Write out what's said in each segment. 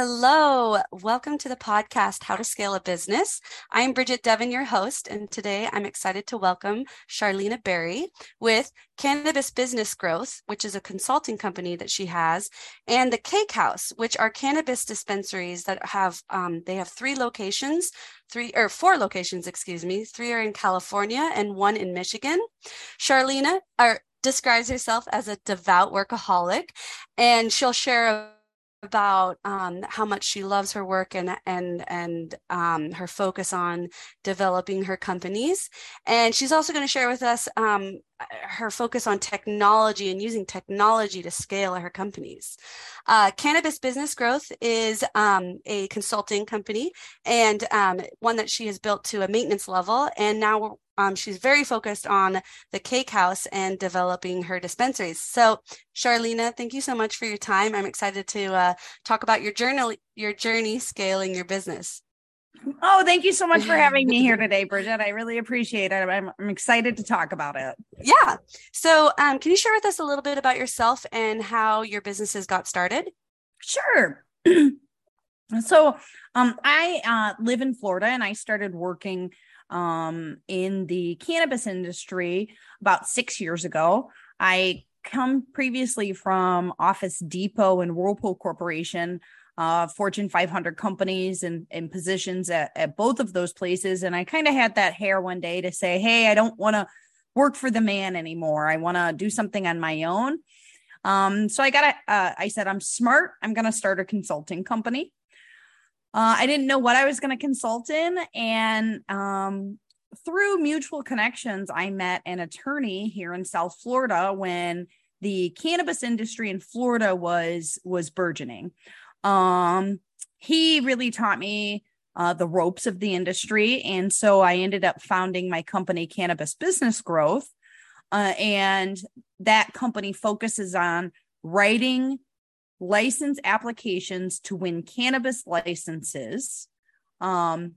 Hello, welcome to the podcast, How to Scale a Business. I'm Bridget Devon, your host, and today I'm excited to welcome Charlena Berry with Cannabis Business Growth, which is a consulting company that she has, and the Cake House, which are cannabis dispensaries that have um, they have three locations, three or four locations, excuse me. Three are in California and one in Michigan. Charlena describes herself as a devout workaholic, and she'll share about um, how much she loves her work and and and um, her focus on developing her companies. And she's also going to share with us um, her focus on technology and using technology to scale her companies. Uh, Cannabis Business Growth is um, a consulting company and um, one that she has built to a maintenance level. And now um, she's very focused on the cake house and developing her dispensaries. So, Charlena, thank you so much for your time. I'm excited to uh, talk about your journey, your journey scaling your business. Oh, thank you so much for having me here today, Bridget. I really appreciate it. I'm, I'm excited to talk about it. Yeah. So, um, can you share with us a little bit about yourself and how your businesses got started? Sure. so, um, I uh, live in Florida and I started working um, in the cannabis industry about six years ago. I come previously from Office Depot and Whirlpool Corporation, uh, Fortune 500 companies and, and positions at, at both of those places. And I kind of had that hair one day to say, hey, I don't want to work for the man anymore. I want to do something on my own. Um, so I got a, uh, I said, I'm smart. I'm going to start a consulting company. Uh, I didn't know what I was going to consult in. And um, through mutual connections, I met an attorney here in South Florida when the cannabis industry in Florida was was burgeoning. Um, he really taught me uh, the ropes of the industry, and so I ended up founding my company, Cannabis Business Growth, uh, and that company focuses on writing license applications to win cannabis licenses um,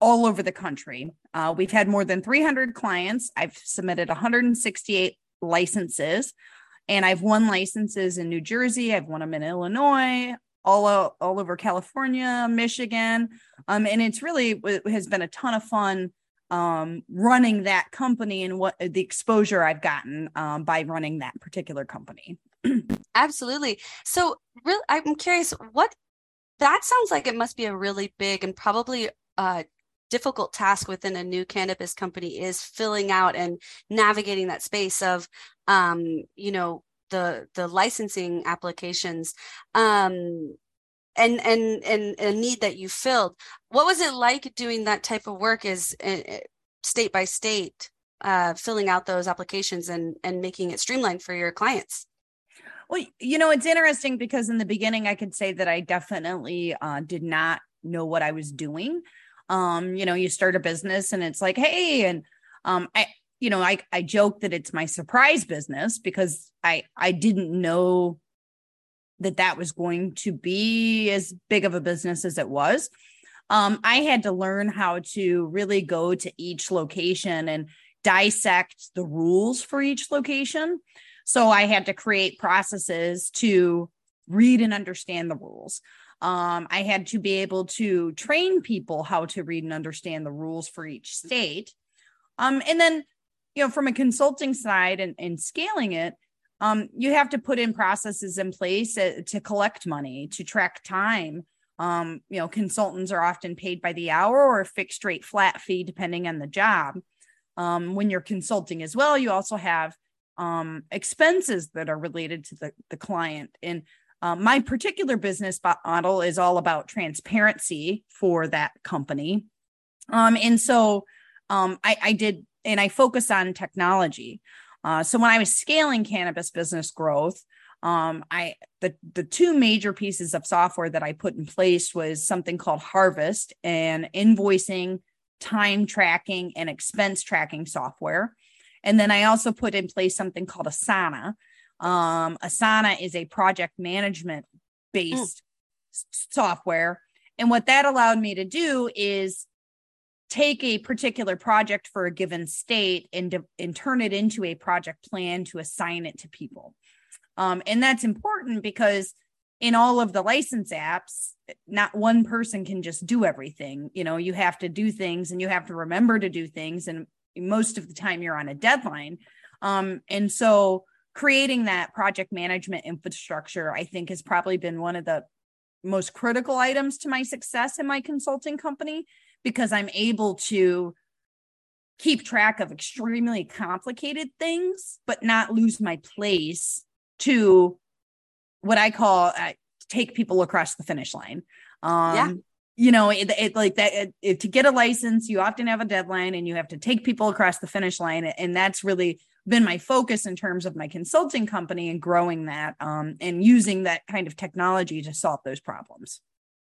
all over the country. Uh, we've had more than 300 clients. I've submitted 168 licenses, and I've won licenses in New Jersey. I've won them in Illinois, all, all over California, Michigan. Um, and it's really it has been a ton of fun um, running that company and what the exposure I've gotten um, by running that particular company. Absolutely. So, really, I'm curious what that sounds like. It must be a really big and probably uh, difficult task within a new cannabis company is filling out and navigating that space of, um, you know, the the licensing applications. Um, and and and a need that you filled. What was it like doing that type of work? Is uh, state by state, uh, filling out those applications and and making it streamlined for your clients? Well, you know, it's interesting because in the beginning, I could say that I definitely uh, did not know what I was doing. Um, you know, you start a business and it's like, hey, and um, I, you know, I I joke that it's my surprise business because I I didn't know that that was going to be as big of a business as it was. Um, I had to learn how to really go to each location and dissect the rules for each location. So I had to create processes to read and understand the rules. Um, I had to be able to train people how to read and understand the rules for each state. Um, and then, you know, from a consulting side and, and scaling it, um, you have to put in processes in place to, to collect money, to track time. Um, you know, consultants are often paid by the hour or a fixed rate flat fee, depending on the job. Um, when you're consulting as well, you also have um, expenses that are related to the, the client. And um, my particular business model is all about transparency for that company. Um, and so um, I, I did, and I focus on technology. Uh, so when I was scaling cannabis business growth, um, I the the two major pieces of software that I put in place was something called Harvest and invoicing, time tracking, and expense tracking software. And then I also put in place something called Asana. Um, Asana is a project management based mm. software. And what that allowed me to do is take a particular project for a given state and, and turn it into a project plan to assign it to people. Um, and that's important because in all of the license apps, not one person can just do everything. You know, you have to do things and you have to remember to do things. And most of the time you're on a deadline. Um, and so creating that project management infrastructure, I think, has probably been one of the most critical items to my success in my consulting company because I'm able to keep track of extremely complicated things, but not lose my place to what I call uh, take people across the finish line. Um, yeah. You know, it, it like that it, it, to get a license, you often have a deadline and you have to take people across the finish line. And that's really been my focus in terms of my consulting company and growing that um, and using that kind of technology to solve those problems.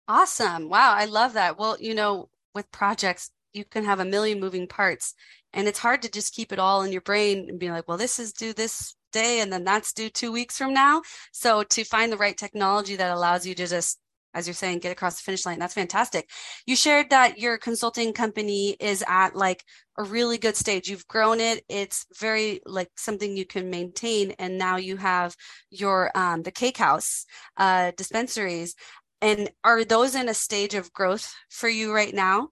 Awesome. Wow. I love that. Well, you know, with projects, you can have a million moving parts and it's hard to just keep it all in your brain and be like, well, this is due this day and then that's due two weeks from now. So to find the right technology that allows you to just as you're saying, get across the finish line. That's fantastic. You shared that your consulting company is at like a really good stage. You've grown it. It's very like something you can maintain. And now you have your um, the cake house uh, dispensaries. And are those in a stage of growth for you right now?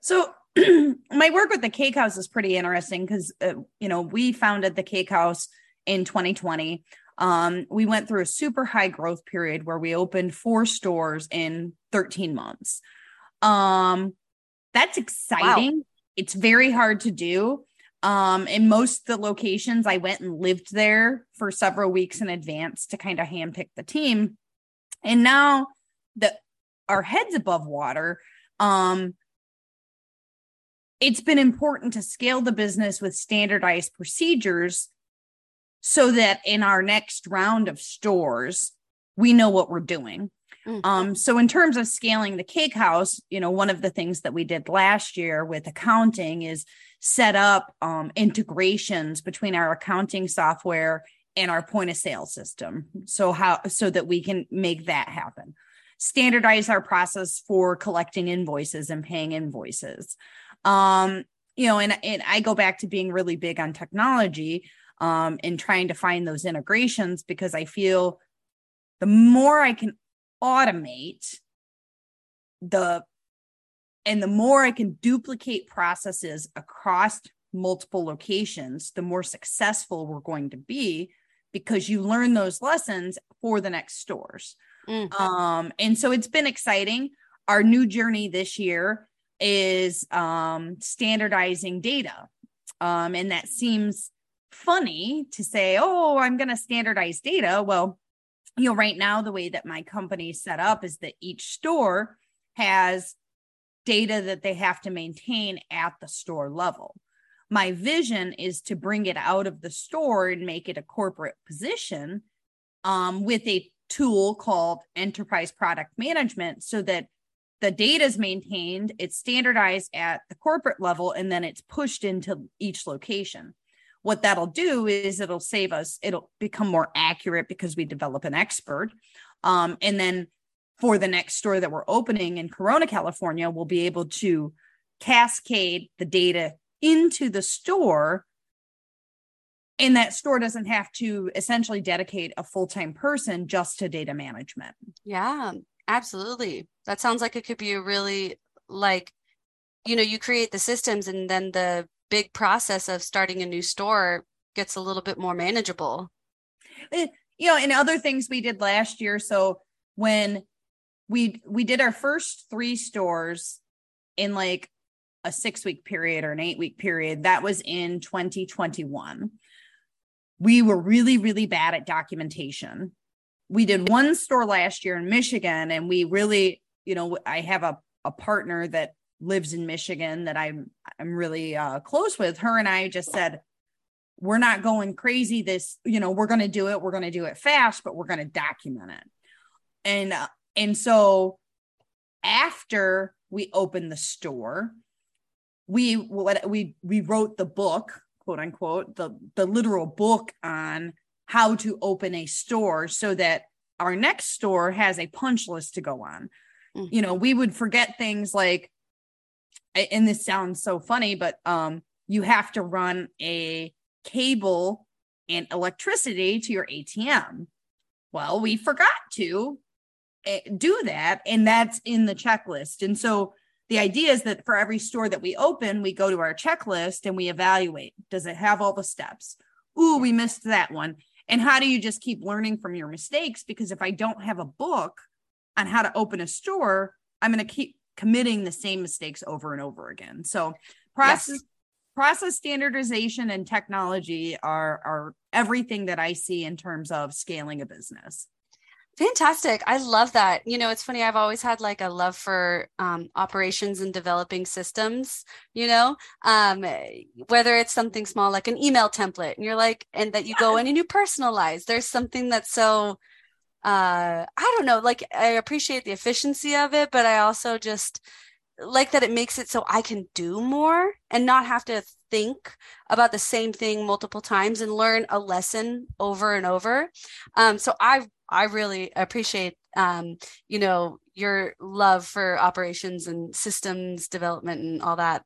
So my work with the cake house is pretty interesting because uh, you know we founded the cake house in 2020. Um, we went through a super high growth period where we opened four stores in 13 months. Um, that's exciting. Wow. It's very hard to do. Um, in most the locations, I went and lived there for several weeks in advance to kind of handpick the team. And now that our heads above water, um, it's been important to scale the business with standardized procedures so that in our next round of stores, we know what we're doing. Mm-hmm. Um, so in terms of scaling the cake house, you know, one of the things that we did last year with accounting is set up um, integrations between our accounting software and our point of sale system. So how so that we can make that happen. Standardize our process for collecting invoices and paying invoices. Um, you know, and, and I go back to being really big on technology um, and trying to find those integrations because I feel the more I can automate the and the more I can duplicate processes across multiple locations, the more successful we're going to be because you learn those lessons for the next stores. Mm. Um, and so it's been exciting. Our new journey this year is um, standardizing data. Um, and that seems funny to say, oh, I'm going to standardize data. Well, you know, right now, the way that my company is set up is that each store has data that they have to maintain at the store level. My vision is to bring it out of the store and make it a corporate position um, with a tool called enterprise product management so that the data is maintained, it's standardized at the corporate level, and then it's pushed into each location what that'll do is it'll save us it'll become more accurate because we develop an expert. Um, and then for the next store that we're opening in corona california we'll be able to cascade the data into the store. And that store doesn't have to essentially dedicate a full-time person just to data management. Yeah absolutely. That sounds like it could be a really like you know you create the systems and then the big process of starting a new store gets a little bit more manageable. Eh, you know, and other things we did last year. So when we we did our first three stores in like a six week period or an eight week period, that was in 2021. We were really, really bad at documentation. We did one store last year in Michigan, and we really, you know, I have a, a partner that lives in Michigan that I'm I'm really uh, close with. Her and I just said, we're not going crazy. This, you know, we're going to do it. We're going to do it fast, but we're going to document it. And uh, and so after we opened the store, we what we we wrote the book, quote unquote, the the literal book on how to open a store so that our next store has a punch list to go on. Mm-hmm. You know, we would forget things like and this sounds so funny, but um, you have to run a cable and electricity to your ATM. well, we forgot to eh, do that. And that's in the checklist. And so the idea is that for every store that we open, we go to our checklist and we evaluate does it have all the steps? Ooh, we missed that one. And how do you just keep learning from your mistakes? Because if I don't have a book on how to open a store, I'm going to keep committing the same mistakes over and over again. So process yes. process standardization and technology are are everything that I see in terms of scaling a business. Fantastic. I love that. You know, it's funny. I've always had like a love for um, operations and developing systems, you know, um, whether it's something small like an email template and you're like, and that you go in and you personalize. There's something that's so, uh, I don't know, like I appreciate the efficiency of it, but I also just, like that it makes it so I can do more and not have to think about the same thing multiple times and learn a lesson over and over. Um, so I I really appreciate um, you know your love for operations and systems development and all that.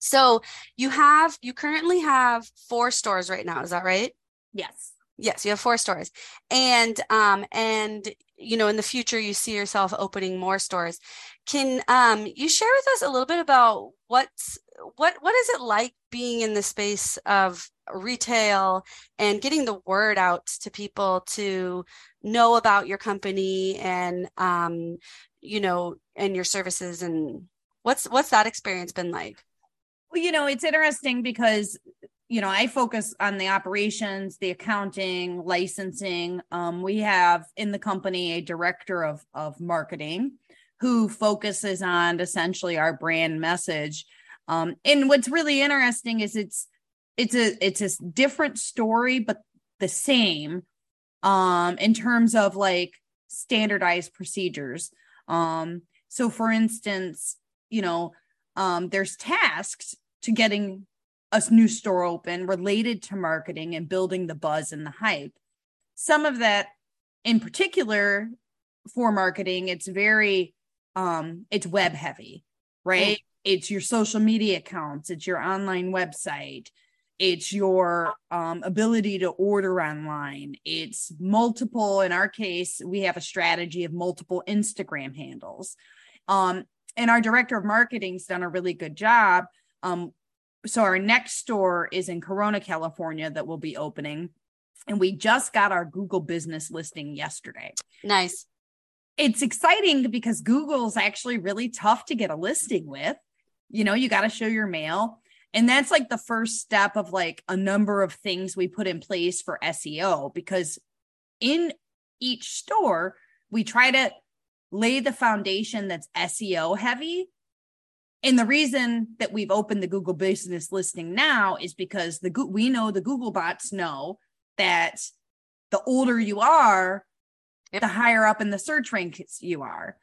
So you have you currently have four stores right now, is that right? Yes. Yes, you have four stores. And um and you know in the future you see yourself opening more stores. Can um you share with us a little bit about what's what what is it like being in the space of retail and getting the word out to people to know about your company and um you know and your services and what's what's that experience been like well you know it's interesting because you know i focus on the operations the accounting licensing. Um, we have in the company a director of of marketing who focuses on essentially our brand message. Um, and what's really interesting is it's it's a it's a different story but the same um in terms of like standardized procedures. Um so for instance you know um there's tasks to getting a new store open related to marketing and building the buzz and the hype. Some of that in particular for marketing it's very um it's web heavy right? Mm. it's your social media accounts it's your online website it's your um, ability to order online. It's multiple in our case we have a strategy of multiple instagram handles. Um, and our director of marketing's done a really good job um, so our next store is in corona california that will be opening. And we just got our google business listing yesterday. Nice. It's exciting because google's actually really tough to get a listing with. You know you got to show your mail. And that's like the first step of like a number of things we put in place for SEO because in each store, we try to lay the foundation that's SEO heavy. And the reason that we've opened the Google business listing now is because the we know the Google bots know that the older you are, yep. the higher up in the search ranks you are.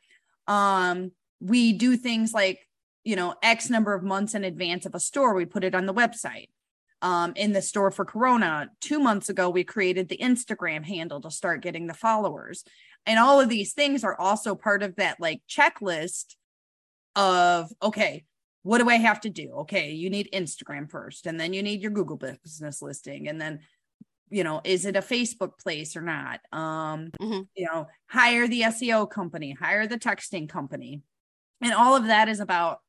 Um, we do things like you know, X number of months in advance of a store, we put it on the website. Um, in the store for Corona, two months ago, we created the Instagram handle to start getting the followers. And all of these things are also part of that like checklist of, okay, what do I have to do? Okay, you need Instagram first, and then you need your Google business listing, and then you know is it a facebook place or not um mm-hmm. you know hire the seo company hire the texting company and all of that is about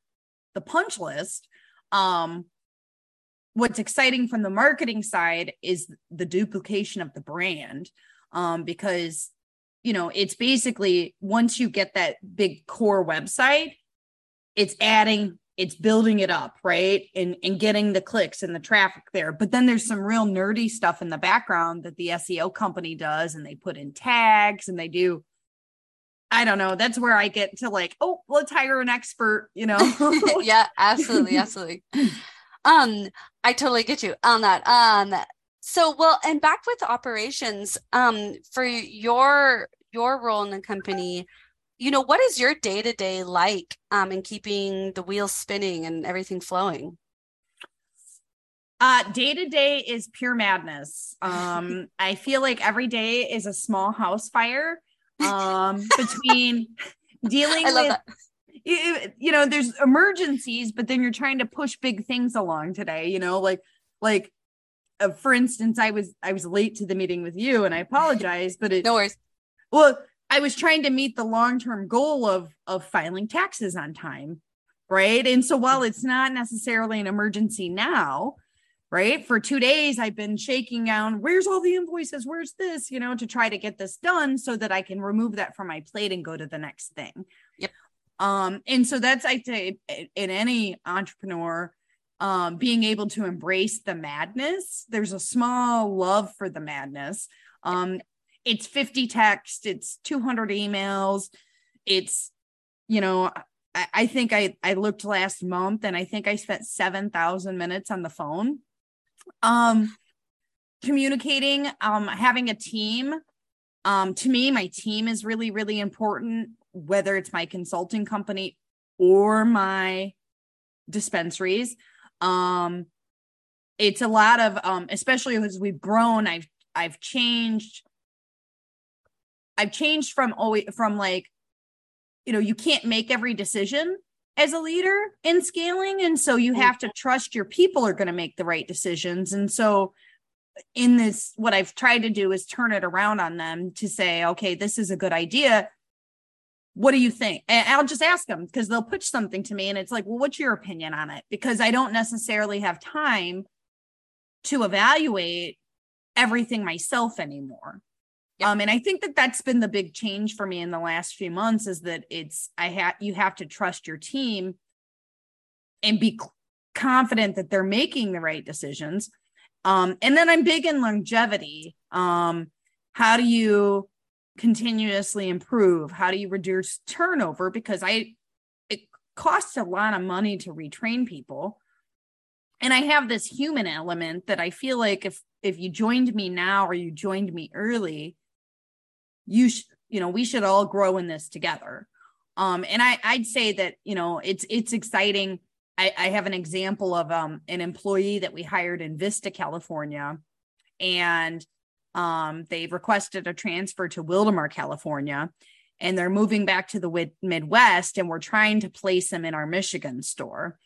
the punch list. Um, what's exciting from the marketing side is the duplication of the brand um, because you know it's basically once you get that big core website it's adding it's building it up right and and getting the clicks and the traffic there but then there's some real nerdy stuff in the background that the seo company does and they put in tags and they do I don't know. That's where I get to like, oh, let's hire an expert, you know? yeah, absolutely. Absolutely. um, I totally get you on that. Um, so well, and back with operations, um, for your your role in the company, you know, what is your day to day like um in keeping the wheels spinning and everything flowing? Uh day to day is pure madness. Um, I feel like every day is a small house fire um, between dealing with you, you know there's emergencies but then you're trying to push big things along today you know like like uh, for instance, I was I was late to the meeting with you, and I apologize, but it no worries. Well, I was trying to meet the long term goal of of filing taxes on time, right? And so while it's not necessarily an emergency now, right? For two days, I've been shaking down, where's all the invoices? Where's this? You know, to try to get this done so that I can remove that from my plate and go to the next thing. Yep. Um, and so that's I say in any entrepreneur, um, being able to embrace the madness. There's a small love for the madness. Um, it's 50 text, it's 200 emails, it's you know I, I think I I looked last month and I think I spent seven thousand minutes on the phone um, communicating, um, having a team. Um, to me, my team is really, really important, whether it's my consulting company or my dispensaries. Um, it's a lot of um, especially as we've grown, I've I've changed. I've changed from always from like, you know, you can't make every decision as a leader in scaling. And so you mm-hmm. have to trust your people are going to make the right decisions. And so in this what i've tried to do is turn it around on them to say okay this is a good idea. What do you think? And i'll just ask them because they'll pitch something to me and it's like well what's your opinion on it? Because i don't necessarily have time to evaluate everything myself anymore Yep. Um, and I think that that's been the big change for me in the last few months is that it's I have you have to trust your team and be confident that they're making the right decisions. Um, and then I'm big in longevity. Um, how do you continuously improve? How do you reduce turnover? Because I it costs a lot of money to retrain people. And I have this human element that I feel like if if you joined me now or you joined me early, you sh- you know we should all grow in this together um and i i'd say that you know it's it's exciting i i have an example of um an employee that we hired in vista california and um they requested a transfer to wildomar california and they're moving back to the midwest and we're trying to place them in our michigan store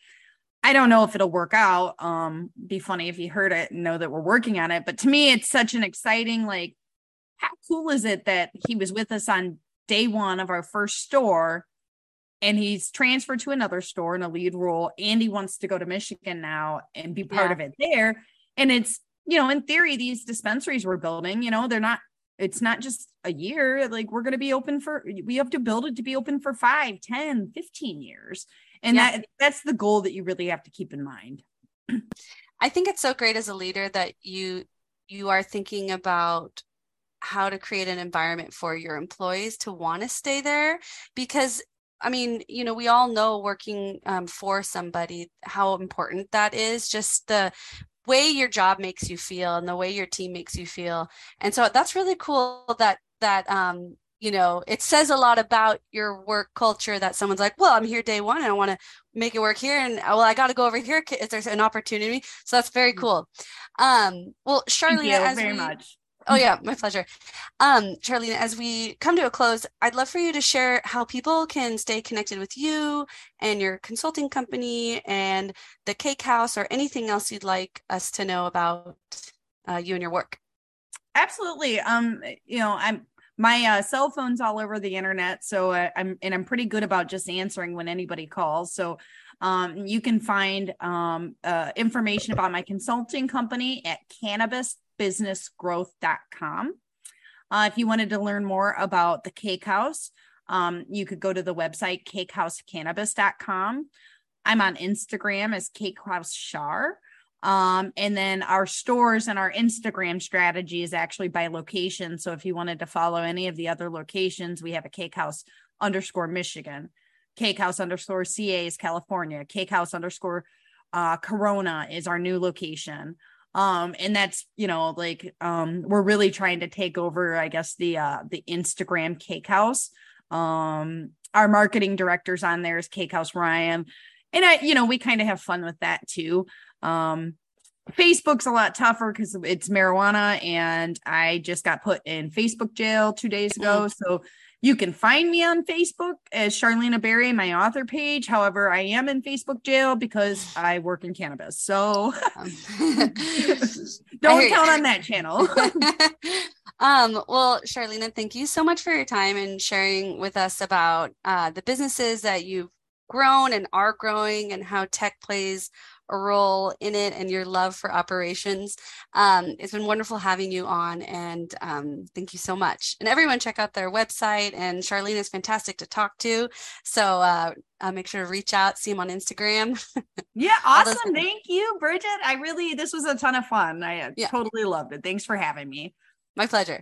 I don't know if it'll work out. Um, be funny if you heard it and know that we're working on it. But to me, it's such an exciting, like, how cool is it that he was with us on day one of our first store and he's transferred to another store in a lead role and he wants to go to Michigan now and be part yeah. of it there. And it's, you know, in theory, these dispensaries we're building, you know, they're not, it's not just a year. Like we're going to be open for, we have to build it to be open for five, 10, 15 years. And yeah. that that's the goal that you really have to keep in mind. I think it's so great as a leader that you you are thinking about how to create an environment for your employees to want to stay there because I mean, you know, we all know working um, for somebody how important that is. Just the way your job makes you feel and the way your team makes you feel, and so that's really cool. That that um, you know, it says a lot about your work culture that someone's like, well, I'm here day one, and I want to make it work here, and well, I got to go over here if there's an opportunity. So that's very mm. cool. Um, well, Charlie, Charlene, as very we, much. Oh yeah, my pleasure. Um, Charlene, as we come to a close, I'd love for you to share how people can stay connected with you and your consulting company and the Cake House or anything else you'd like us to know about uh, you and your work. Absolutely. Um, you know, I'm my uh, cell phone's all over the internet, so uh, I'm and I'm pretty good about just answering when anybody calls. So um, you can find um, uh, information about my consulting company at cannabis businessgrowth.com. Uh, if you wanted to learn more about the Cake House, um, you could go to the website cakehousecannabis.com. I'm on Instagram as Cake House Char. Um, and then our stores and our Instagram strategy is actually by location. So if you wanted to follow any of the other locations, we have a Cake House underscore Michigan, Cake House underscore CA is California, Cake House underscore uh, Corona is our new location um and that's you know like um we're really trying to take over i guess the uh the instagram cake house. Um our marketing directors on there is cake house ryan. And i you know we kind of have fun with that too. Um facebook's a lot tougher because it's marijuana and i just got put in facebook jail two days ago. Mm. so You can find me on Facebook as Charlena Berry, my author page. However, I am in Facebook jail because I work in cannabis. So um, don't count on that channel. um, well, Charlena, thank you so much for your time and sharing with us about uh, the businesses that you've grown and are growing and how tech plays a role in it and your love for operations. Um, it's been wonderful having you on, and um, thank you so much. And everyone, check out their website. And Charlene is fantastic to talk to. So uh, uh, make sure to reach out, see him on Instagram. yeah, awesome. Thank you, Bridget. I really, this was a ton of fun. I uh, yeah. totally loved it. Thanks for having me. My pleasure.